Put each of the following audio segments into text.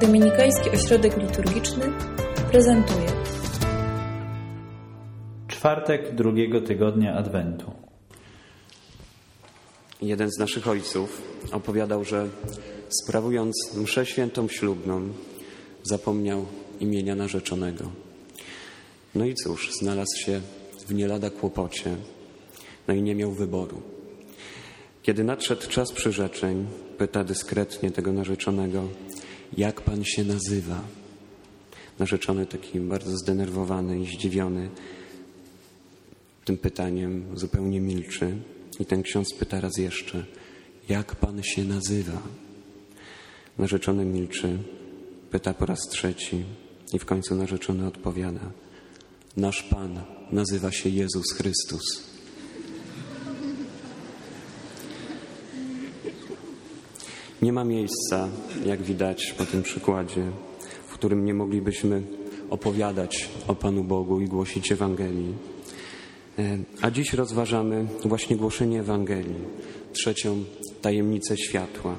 Dominikański Ośrodek Liturgiczny prezentuje Czwartek drugiego tygodnia Adwentu. Jeden z naszych ojców opowiadał, że sprawując mszę świętą ślubną, zapomniał imienia narzeczonego. No i cóż, znalazł się w nie lada kłopocie, no i nie miał wyboru. Kiedy nadszedł czas przyrzeczeń, pyta dyskretnie tego narzeczonego, jak pan się nazywa? Narzeczony taki bardzo zdenerwowany i zdziwiony tym pytaniem zupełnie milczy. I ten ksiądz pyta raz jeszcze, jak pan się nazywa? Narzeczony milczy, pyta po raz trzeci i w końcu narzeczony odpowiada, nasz Pan nazywa się Jezus Chrystus. Nie ma miejsca, jak widać po tym przykładzie, w którym nie moglibyśmy opowiadać o Panu Bogu i głosić Ewangelii. E, a dziś rozważamy właśnie głoszenie Ewangelii, trzecią tajemnicę światła.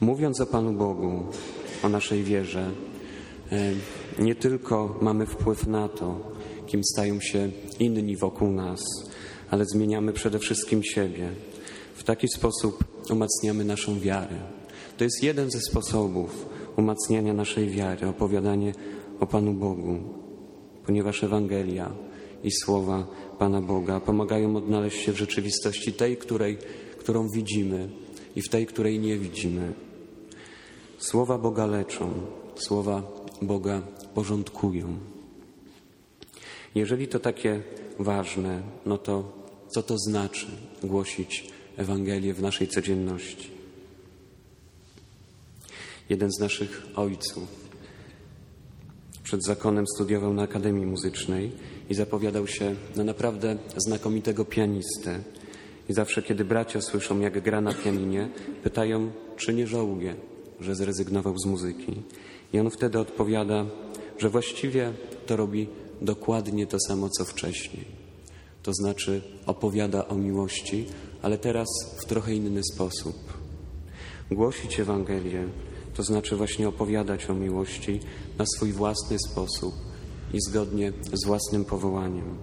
Mówiąc o Panu Bogu, o naszej wierze, e, nie tylko mamy wpływ na to, kim stają się inni wokół nas, ale zmieniamy przede wszystkim siebie. W taki sposób umacniamy naszą wiarę. To jest jeden ze sposobów umacniania naszej wiary, opowiadanie o Panu Bogu, ponieważ Ewangelia i słowa Pana Boga pomagają odnaleźć się w rzeczywistości tej, której, którą widzimy i w tej, której nie widzimy. Słowa Boga leczą, słowa Boga porządkują. Jeżeli to takie ważne, no to co to znaczy głosić Ewangelię w naszej codzienności? Jeden z naszych ojców przed zakonem studiował na Akademii Muzycznej i zapowiadał się na naprawdę znakomitego pianistę. I zawsze, kiedy bracia słyszą, jak gra na pianinie, pytają, czy nie żałuje, że zrezygnował z muzyki. I on wtedy odpowiada, że właściwie to robi dokładnie to samo, co wcześniej. To znaczy opowiada o miłości, ale teraz w trochę inny sposób. Głosić Ewangelię to znaczy właśnie opowiadać o miłości na swój własny sposób i zgodnie z własnym powołaniem.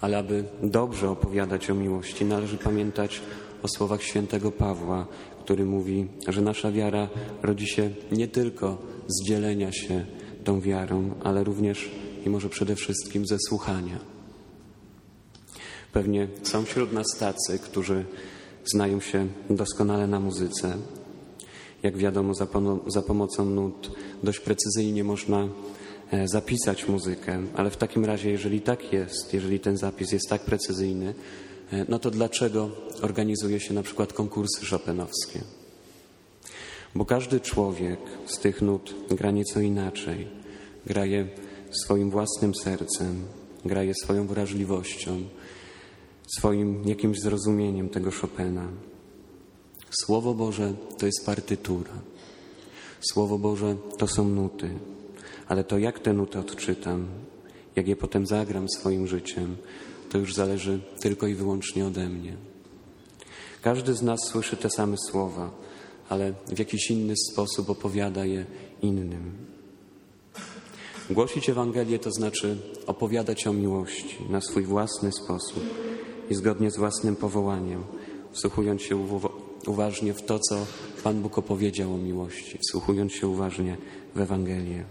Ale aby dobrze opowiadać o miłości, należy pamiętać o słowach świętego Pawła, który mówi, że nasza wiara rodzi się nie tylko z dzielenia się tą wiarą, ale również i może przede wszystkim ze słuchania. Pewnie są wśród nas tacy, którzy znają się doskonale na muzyce. Jak wiadomo, za, za pomocą nut dość precyzyjnie można e, zapisać muzykę, ale w takim razie, jeżeli tak jest, jeżeli ten zapis jest tak precyzyjny, e, no to dlaczego organizuje się na przykład konkursy szopenowskie? Bo każdy człowiek z tych nut gra nieco inaczej. Gra je swoim własnym sercem, gra je swoją wrażliwością, swoim jakimś zrozumieniem tego Chopina. Słowo Boże to jest partytura. Słowo Boże to są nuty. Ale to, jak te nuty odczytam, jak je potem zagram swoim życiem, to już zależy tylko i wyłącznie ode mnie. Każdy z nas słyszy te same słowa, ale w jakiś inny sposób opowiada je innym. Głosić Ewangelię to znaczy opowiadać o miłości na swój własny sposób i zgodnie z własnym powołaniem, wsłuchując się uważnie w to, co Pan Bóg opowiedział o miłości, wsłuchując się uważnie w Ewangelię.